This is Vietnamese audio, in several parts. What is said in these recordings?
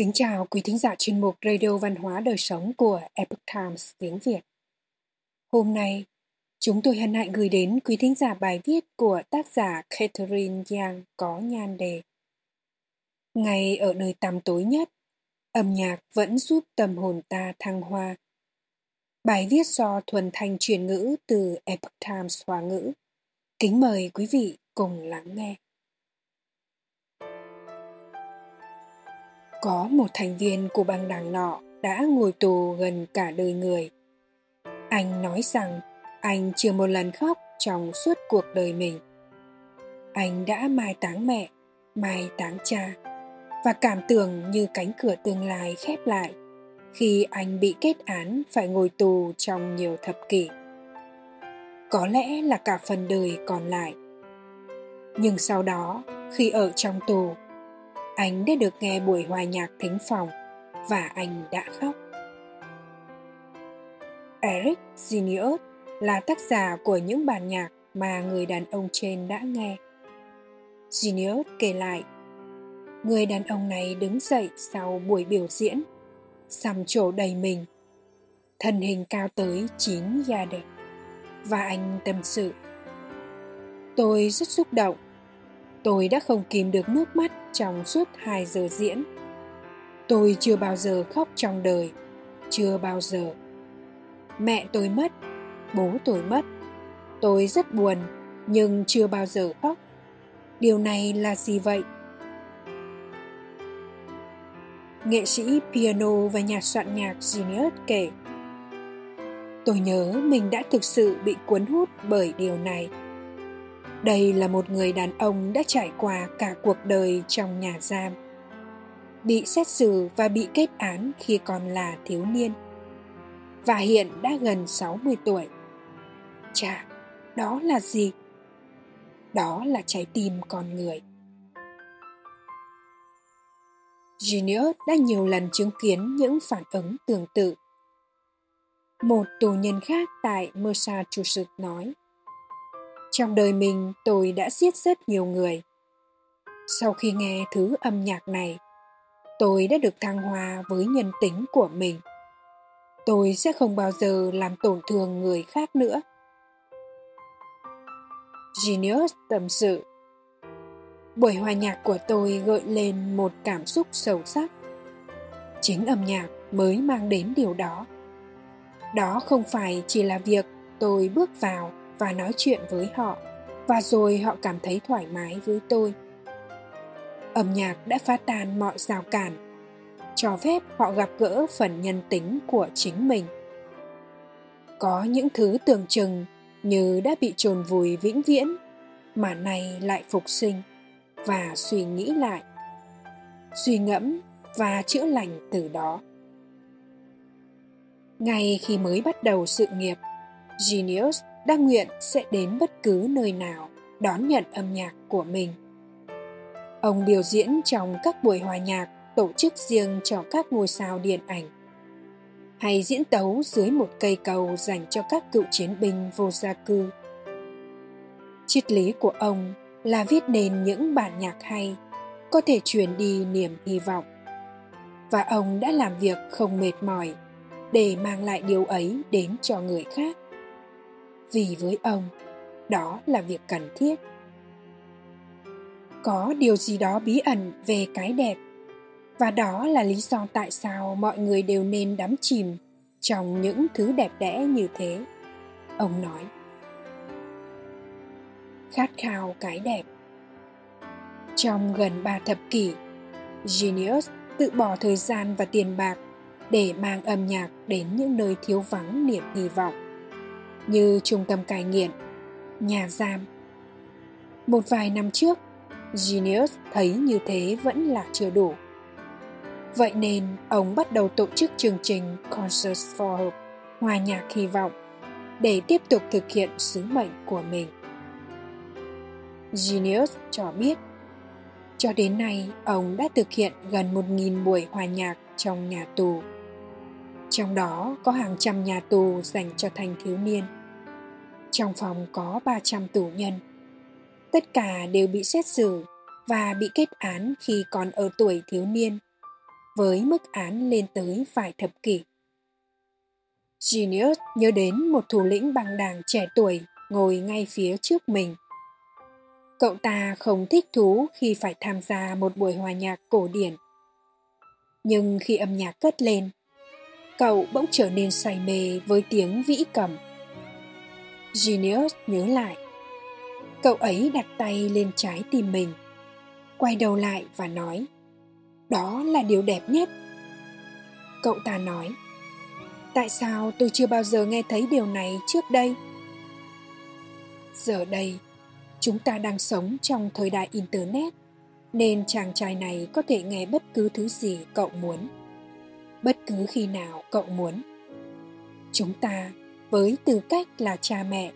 Kính chào quý thính giả chuyên mục Radio Văn hóa Đời Sống của Epoch Times tiếng Việt. Hôm nay, chúng tôi hân hạnh gửi đến quý thính giả bài viết của tác giả Catherine Yang có nhan đề Ngày ở nơi tăm tối nhất, âm nhạc vẫn giúp tâm hồn ta thăng hoa. Bài viết do Thuần Thanh truyền ngữ từ Epoch Times Hoa ngữ. Kính mời quý vị cùng lắng nghe. Có một thành viên của băng đảng nọ đã ngồi tù gần cả đời người. Anh nói rằng anh chưa một lần khóc trong suốt cuộc đời mình. Anh đã mai táng mẹ, mai táng cha và cảm tưởng như cánh cửa tương lai khép lại khi anh bị kết án phải ngồi tù trong nhiều thập kỷ. Có lẽ là cả phần đời còn lại. Nhưng sau đó, khi ở trong tù, anh đã được nghe buổi hòa nhạc thính phòng và anh đã khóc. Eric Genius là tác giả của những bản nhạc mà người đàn ông trên đã nghe. Genius kể lại, người đàn ông này đứng dậy sau buổi biểu diễn, xăm trổ đầy mình, thân hình cao tới 9 yard và anh tâm sự. Tôi rất xúc động Tôi đã không kìm được nước mắt trong suốt 2 giờ diễn. Tôi chưa bao giờ khóc trong đời, chưa bao giờ. Mẹ tôi mất, bố tôi mất. Tôi rất buồn, nhưng chưa bao giờ khóc. Điều này là gì vậy? Nghệ sĩ piano và nhà soạn nhạc Genius kể Tôi nhớ mình đã thực sự bị cuốn hút bởi điều này đây là một người đàn ông đã trải qua cả cuộc đời trong nhà giam. Bị xét xử và bị kết án khi còn là thiếu niên. Và hiện đã gần 60 tuổi. Chà, đó là gì? Đó là trái tim con người. Genius đã nhiều lần chứng kiến những phản ứng tương tự. Một tù nhân khác tại Massachusetts nói trong đời mình tôi đã giết rất nhiều người. Sau khi nghe thứ âm nhạc này, tôi đã được thăng hoa với nhân tính của mình. Tôi sẽ không bao giờ làm tổn thương người khác nữa. Genius tâm sự Buổi hòa nhạc của tôi gợi lên một cảm xúc sâu sắc. Chính âm nhạc mới mang đến điều đó. Đó không phải chỉ là việc tôi bước vào và nói chuyện với họ, và rồi họ cảm thấy thoải mái với tôi. Âm nhạc đã phá tan mọi rào cản, cho phép họ gặp gỡ phần nhân tính của chính mình. Có những thứ tưởng chừng như đã bị chôn vùi vĩnh viễn, mà nay lại phục sinh và suy nghĩ lại, suy ngẫm và chữa lành từ đó. Ngay khi mới bắt đầu sự nghiệp, genius đa nguyện sẽ đến bất cứ nơi nào đón nhận âm nhạc của mình. Ông biểu diễn trong các buổi hòa nhạc tổ chức riêng cho các ngôi sao điện ảnh hay diễn tấu dưới một cây cầu dành cho các cựu chiến binh vô gia cư. Triết lý của ông là viết nên những bản nhạc hay, có thể truyền đi niềm hy vọng. Và ông đã làm việc không mệt mỏi để mang lại điều ấy đến cho người khác vì với ông, đó là việc cần thiết. Có điều gì đó bí ẩn về cái đẹp, và đó là lý do tại sao mọi người đều nên đắm chìm trong những thứ đẹp đẽ như thế, ông nói. Khát khao cái đẹp. Trong gần ba thập kỷ, genius tự bỏ thời gian và tiền bạc để mang âm nhạc đến những nơi thiếu vắng niềm hy vọng như trung tâm cai nghiện, nhà giam. Một vài năm trước, Genius thấy như thế vẫn là chưa đủ. Vậy nên ông bắt đầu tổ chức chương trình Concerts for Hope, hòa nhạc hy vọng, để tiếp tục thực hiện sứ mệnh của mình. Genius cho biết, cho đến nay ông đã thực hiện gần 1.000 buổi hòa nhạc trong nhà tù trong đó có hàng trăm nhà tù dành cho thanh thiếu niên. Trong phòng có 300 tù nhân. Tất cả đều bị xét xử và bị kết án khi còn ở tuổi thiếu niên, với mức án lên tới vài thập kỷ. Genius nhớ đến một thủ lĩnh băng đảng trẻ tuổi ngồi ngay phía trước mình. Cậu ta không thích thú khi phải tham gia một buổi hòa nhạc cổ điển. Nhưng khi âm nhạc cất lên, cậu bỗng trở nên say mê với tiếng vĩ cầm. Genius nhớ lại. Cậu ấy đặt tay lên trái tim mình, quay đầu lại và nói, đó là điều đẹp nhất. Cậu ta nói, tại sao tôi chưa bao giờ nghe thấy điều này trước đây? Giờ đây, chúng ta đang sống trong thời đại Internet, nên chàng trai này có thể nghe bất cứ thứ gì cậu muốn bất cứ khi nào cậu muốn chúng ta với tư cách là cha mẹ,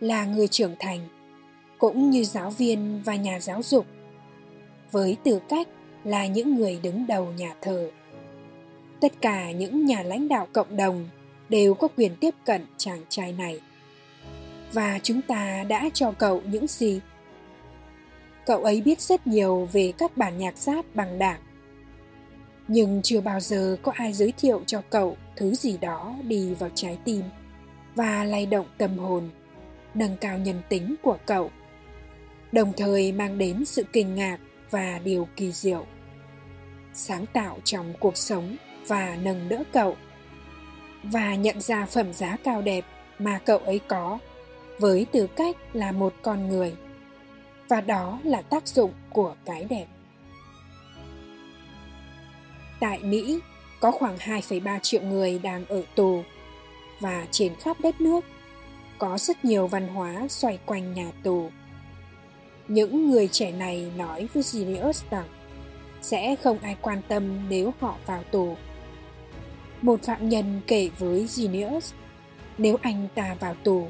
là người trưởng thành, cũng như giáo viên và nhà giáo dục, với tư cách là những người đứng đầu nhà thờ. Tất cả những nhà lãnh đạo cộng đồng đều có quyền tiếp cận chàng trai này. Và chúng ta đã cho cậu những gì? Cậu ấy biết rất nhiều về các bản nhạc giáp bằng đảng. Nhưng chưa bao giờ có ai giới thiệu cho cậu thứ gì đó đi vào trái tim và lay động tâm hồn nâng cao nhân tính của cậu đồng thời mang đến sự kinh ngạc và điều kỳ diệu. Sáng tạo trong cuộc sống và nâng đỡ cậu và nhận ra phẩm giá cao đẹp mà cậu ấy có với tư cách là một con người và đó là tác dụng của cái đẹp. Tại Mỹ, có khoảng 2,3 triệu người đang ở tù và trên khắp đất nước có rất nhiều văn hóa xoay quanh nhà tù. Những người trẻ này nói với Genius rằng sẽ không ai quan tâm nếu họ vào tù. Một phạm nhân kể với Genius, nếu anh ta vào tù,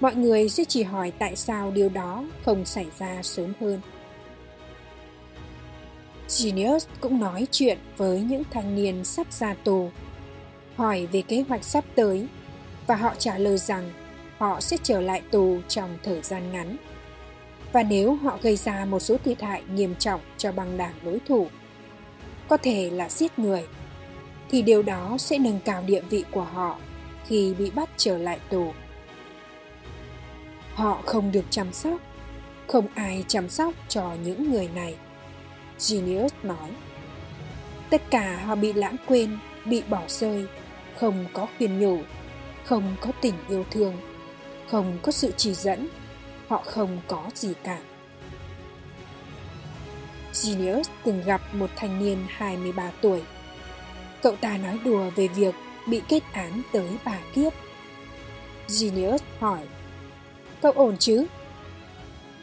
mọi người sẽ chỉ hỏi tại sao điều đó không xảy ra sớm hơn. Genius cũng nói chuyện với những thanh niên sắp ra tù, hỏi về kế hoạch sắp tới và họ trả lời rằng họ sẽ trở lại tù trong thời gian ngắn. Và nếu họ gây ra một số thiệt hại nghiêm trọng cho băng đảng đối thủ, có thể là giết người, thì điều đó sẽ nâng cao địa vị của họ khi bị bắt trở lại tù. Họ không được chăm sóc, không ai chăm sóc cho những người này. Genius nói. Tất cả họ bị lãng quên, bị bỏ rơi, không có khuyên nhủ, không có tình yêu thương, không có sự chỉ dẫn, họ không có gì cả. Genius từng gặp một thanh niên 23 tuổi. Cậu ta nói đùa về việc bị kết án tới bà kiếp. Genius hỏi, cậu ổn chứ?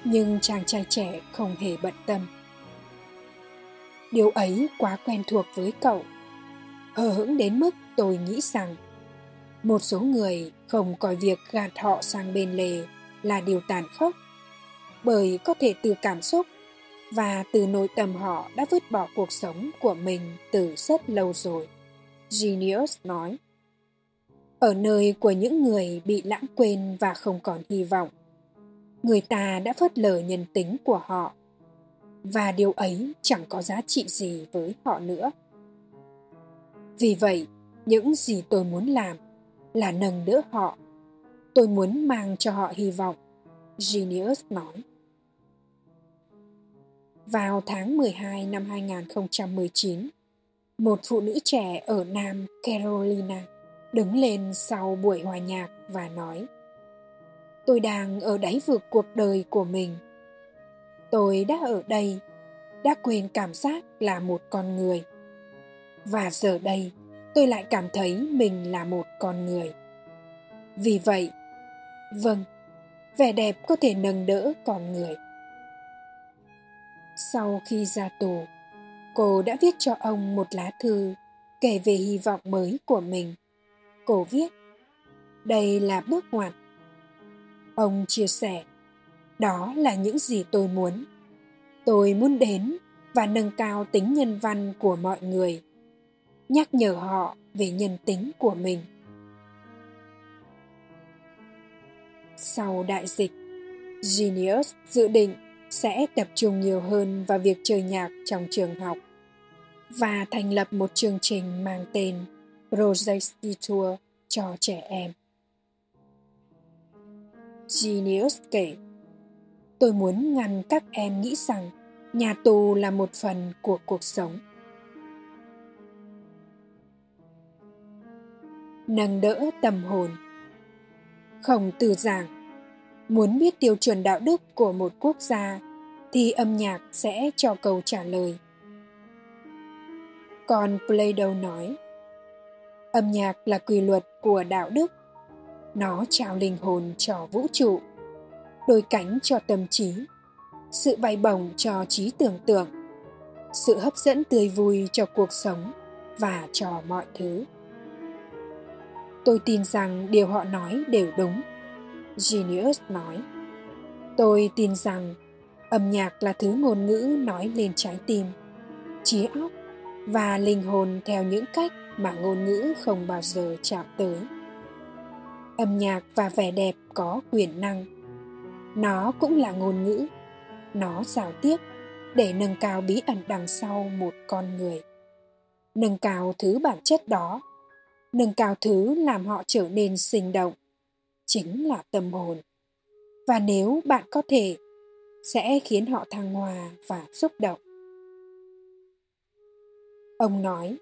Nhưng chàng trai trẻ không hề bận tâm điều ấy quá quen thuộc với cậu hờ hững đến mức tôi nghĩ rằng một số người không coi việc gạt họ sang bên lề là điều tàn khốc, bởi có thể từ cảm xúc và từ nội tâm họ đã vứt bỏ cuộc sống của mình từ rất lâu rồi, genius nói. Ở nơi của những người bị lãng quên và không còn hy vọng, người ta đã phớt lờ nhân tính của họ, và điều ấy chẳng có giá trị gì với họ nữa vì vậy những gì tôi muốn làm là nâng đỡ họ. Tôi muốn mang cho họ hy vọng Genius nói. Vào tháng 12 năm 2019, một phụ nữ trẻ ở Nam Carolina đứng lên sau buổi hòa nhạc và nói Tôi đang ở đáy vực cuộc đời của mình. Tôi đã ở đây đã quên cảm giác là một con người và giờ đây, tôi lại cảm thấy mình là một con người. Vì vậy vâng vẻ đẹp có thể nâng đỡ con người. Sau khi ra tù, cô đã viết cho ông một lá thư kể về hy vọng mới của mình. Cô viết, đây là bước ngoặt. Ông chia sẻ, đó là những gì tôi muốn. Tôi muốn đến và nâng cao tính nhân văn của mọi người nhắc nhở họ về nhân tính của mình sau đại dịch genius dự định sẽ tập trung nhiều hơn vào việc chơi nhạc trong trường học và thành lập một chương trình mang tên Project Detour cho trẻ em. Genius kể, tôi muốn ngăn các em nghĩ rằng nhà tù là một phần của cuộc sống. Nâng đỡ tâm hồn Khổng tử giảng, muốn biết tiêu chuẩn đạo đức của một quốc gia thì âm nhạc sẽ cho câu trả lời. Còn Plato nói, âm nhạc là quy luật của đạo đức. Nó trao linh hồn cho vũ trụ, đôi cánh cho tâm trí, sự bay bổng cho trí tưởng tượng, sự hấp dẫn tươi vui cho cuộc sống và cho mọi thứ. Tôi tin rằng điều họ nói đều đúng. Genius nói. Tôi tin rằng âm nhạc là thứ ngôn ngữ nói lên trái tim, trí óc và linh hồn theo những cách mà ngôn ngữ không bao giờ chạm tới. Âm nhạc và vẻ đẹp có quyền năng. Nó cũng là ngôn ngữ. Nó giao tiếp để nâng cao bí ẩn đằng sau một con người. Nâng cao thứ bản chất đó nâng cao thứ làm họ trở nên sinh động, chính là tâm hồn. Và nếu bạn có thể, sẽ khiến họ thăng hoa và xúc động. Ông nói,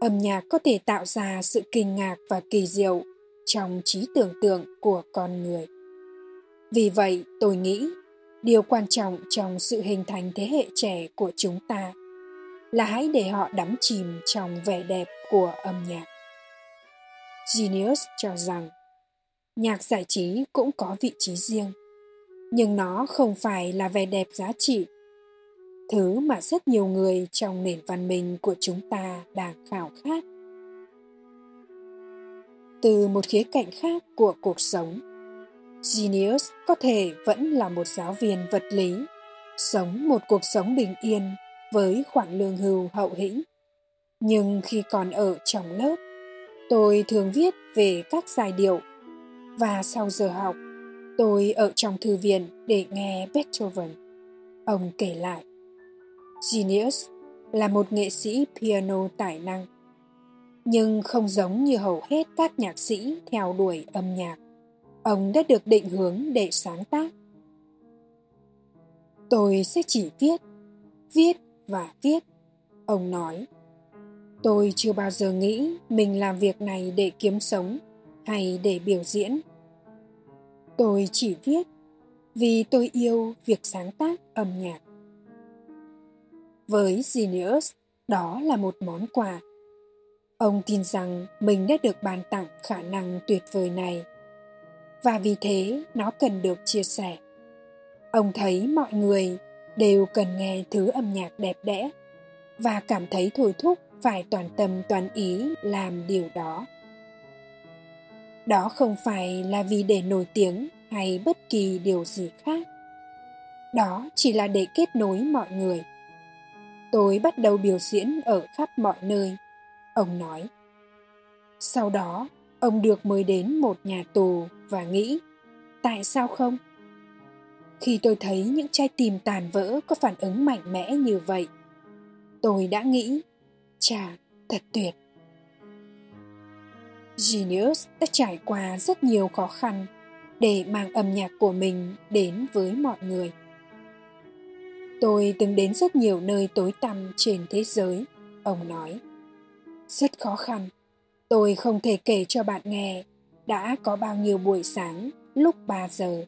âm nhạc có thể tạo ra sự kinh ngạc và kỳ diệu trong trí tưởng tượng của con người. Vì vậy, tôi nghĩ điều quan trọng trong sự hình thành thế hệ trẻ của chúng ta là hãy để họ đắm chìm trong vẻ đẹp của âm nhạc. Genius cho rằng nhạc giải trí cũng có vị trí riêng, nhưng nó không phải là vẻ đẹp giá trị, thứ mà rất nhiều người trong nền văn minh của chúng ta đang khao khát. Từ một khía cạnh khác của cuộc sống, Genius có thể vẫn là một giáo viên vật lý, sống một cuộc sống bình yên với khoản lương hưu hậu hĩnh. Nhưng khi còn ở trong lớp, Tôi thường viết về các giai điệu và sau giờ học, tôi ở trong thư viện để nghe Beethoven. Ông kể lại, Genius là một nghệ sĩ piano tài năng, nhưng không giống như hầu hết các nhạc sĩ theo đuổi âm nhạc. Ông đã được định hướng để sáng tác. Tôi sẽ chỉ viết, viết và viết, ông nói tôi chưa bao giờ nghĩ mình làm việc này để kiếm sống hay để biểu diễn. Tôi chỉ viết vì tôi yêu việc sáng tác âm nhạc. Với genius, đó là một món quà. Ông tin rằng mình đã được ban tặng khả năng tuyệt vời này. Và vì thế, nó cần được chia sẻ. Ông thấy mọi người đều cần nghe thứ âm nhạc đẹp đẽ và cảm thấy thôi thúc phải toàn tâm toàn ý làm điều đó. Đó không phải là vì để nổi tiếng hay bất kỳ điều gì khác. Đó chỉ là để kết nối mọi người. Tôi bắt đầu biểu diễn ở khắp mọi nơi, ông nói. Sau đó, ông được mời đến một nhà tù và nghĩ, tại sao không? Khi tôi thấy những trái tim tàn vỡ có phản ứng mạnh mẽ như vậy, tôi đã nghĩ Chà, thật tuyệt. Genius đã trải qua rất nhiều khó khăn để mang âm nhạc của mình đến với mọi người. Tôi từng đến rất nhiều nơi tối tăm trên thế giới, ông nói. Rất khó khăn. Tôi không thể kể cho bạn nghe đã có bao nhiêu buổi sáng lúc 3 giờ.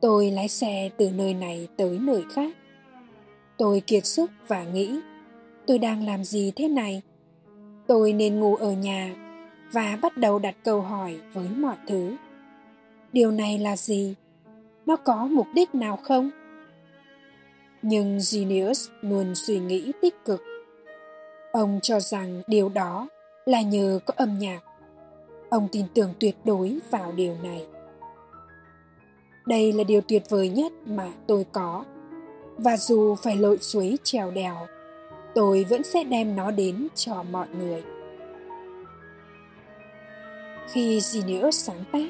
Tôi lái xe từ nơi này tới nơi khác. Tôi kiệt sức và nghĩ tôi đang làm gì thế này? Tôi nên ngủ ở nhà và bắt đầu đặt câu hỏi với mọi thứ. Điều này là gì? Nó có mục đích nào không? Nhưng genius luôn suy nghĩ tích cực. Ông cho rằng điều đó là nhờ có âm nhạc. Ông tin tưởng tuyệt đối vào điều này. Đây là điều tuyệt vời nhất mà tôi có. Và dù phải lội suối trèo đèo tôi vẫn sẽ đem nó đến cho mọi người khi Genius sáng tác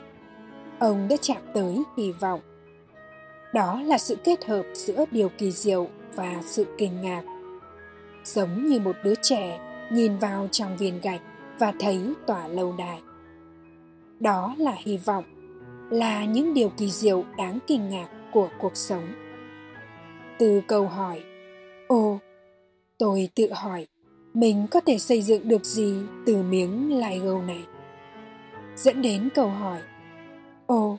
ông đã chạm tới hy vọng đó là sự kết hợp giữa điều kỳ diệu và sự kinh ngạc giống như một đứa trẻ nhìn vào trong viên gạch và thấy tỏa lâu đài. Đó là hy vọng, là những điều kỳ diệu đáng kinh ngạc của cuộc sống. Từ câu hỏi, ô, tôi tự hỏi, mình có thể xây dựng được gì từ miếng Lego này? Dẫn đến câu hỏi, ồ,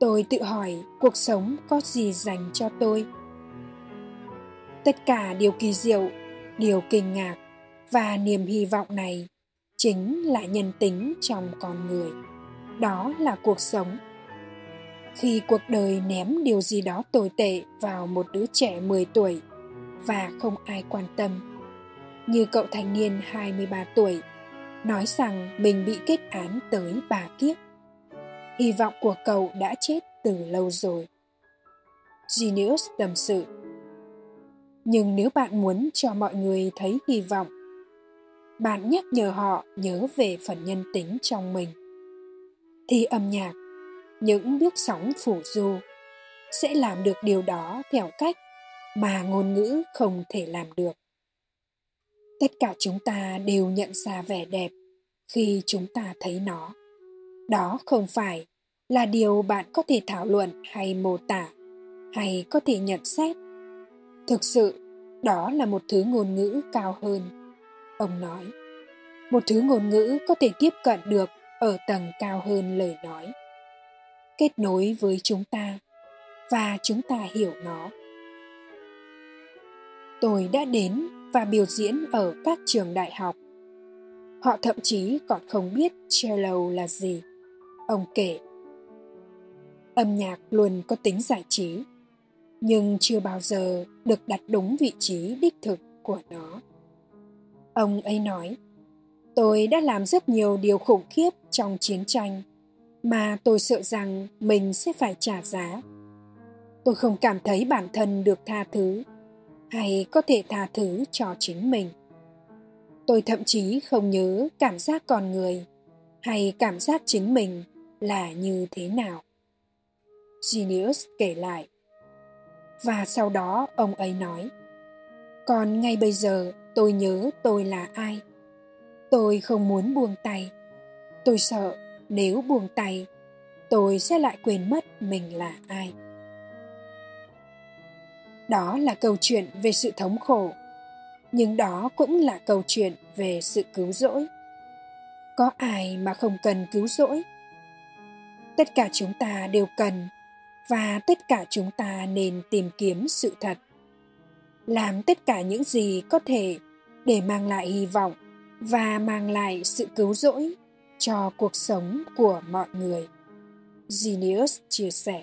tôi tự hỏi cuộc sống có gì dành cho tôi? Tất cả điều kỳ diệu, điều kinh ngạc và niềm hy vọng này chính là nhân tính trong con người. Đó là cuộc sống. Khi cuộc đời ném điều gì đó tồi tệ vào một đứa trẻ 10 tuổi và không ai quan tâm, như cậu thanh niên 23 tuổi nói rằng mình bị kết án tới bà kiếp. Hy vọng của cậu đã chết từ lâu rồi. Genius tâm sự Nhưng nếu bạn muốn cho mọi người thấy hy vọng, bạn nhắc nhở họ nhớ về phần nhân tính trong mình. Thì âm nhạc, những bước sóng phủ du, sẽ làm được điều đó theo cách mà ngôn ngữ không thể làm được. Tất cả chúng ta đều nhận ra vẻ đẹp khi chúng ta thấy nó. Đó không phải là điều bạn có thể thảo luận hay mô tả hay có thể nhận xét. Thực sự, đó là một thứ ngôn ngữ cao hơn, ông nói. Một thứ ngôn ngữ có thể tiếp cận được ở tầng cao hơn lời nói. Kết nối với chúng ta và chúng ta hiểu nó tôi đã đến và biểu diễn ở các trường đại học. Họ thậm chí còn không biết cello là gì. Ông kể. Âm nhạc luôn có tính giải trí, nhưng chưa bao giờ được đặt đúng vị trí đích thực của nó. Ông ấy nói, tôi đã làm rất nhiều điều khủng khiếp trong chiến tranh mà tôi sợ rằng mình sẽ phải trả giá. Tôi không cảm thấy bản thân được tha thứ hay có thể tha thứ cho chính mình. Tôi thậm chí không nhớ cảm giác con người hay cảm giác chính mình là như thế nào. Genius kể lại. Và sau đó ông ấy nói, còn ngay bây giờ tôi nhớ tôi là ai? Tôi không muốn buông tay. Tôi sợ nếu buông tay, tôi sẽ lại quên mất mình là ai đó là câu chuyện về sự thống khổ, nhưng đó cũng là câu chuyện về sự cứu rỗi. Có ai mà không cần cứu rỗi? Tất cả chúng ta đều cần, và tất cả chúng ta nên tìm kiếm sự thật. Làm tất cả những gì có thể để mang lại hy vọng và mang lại sự cứu rỗi cho cuộc sống của mọi người. Genius chia sẻ.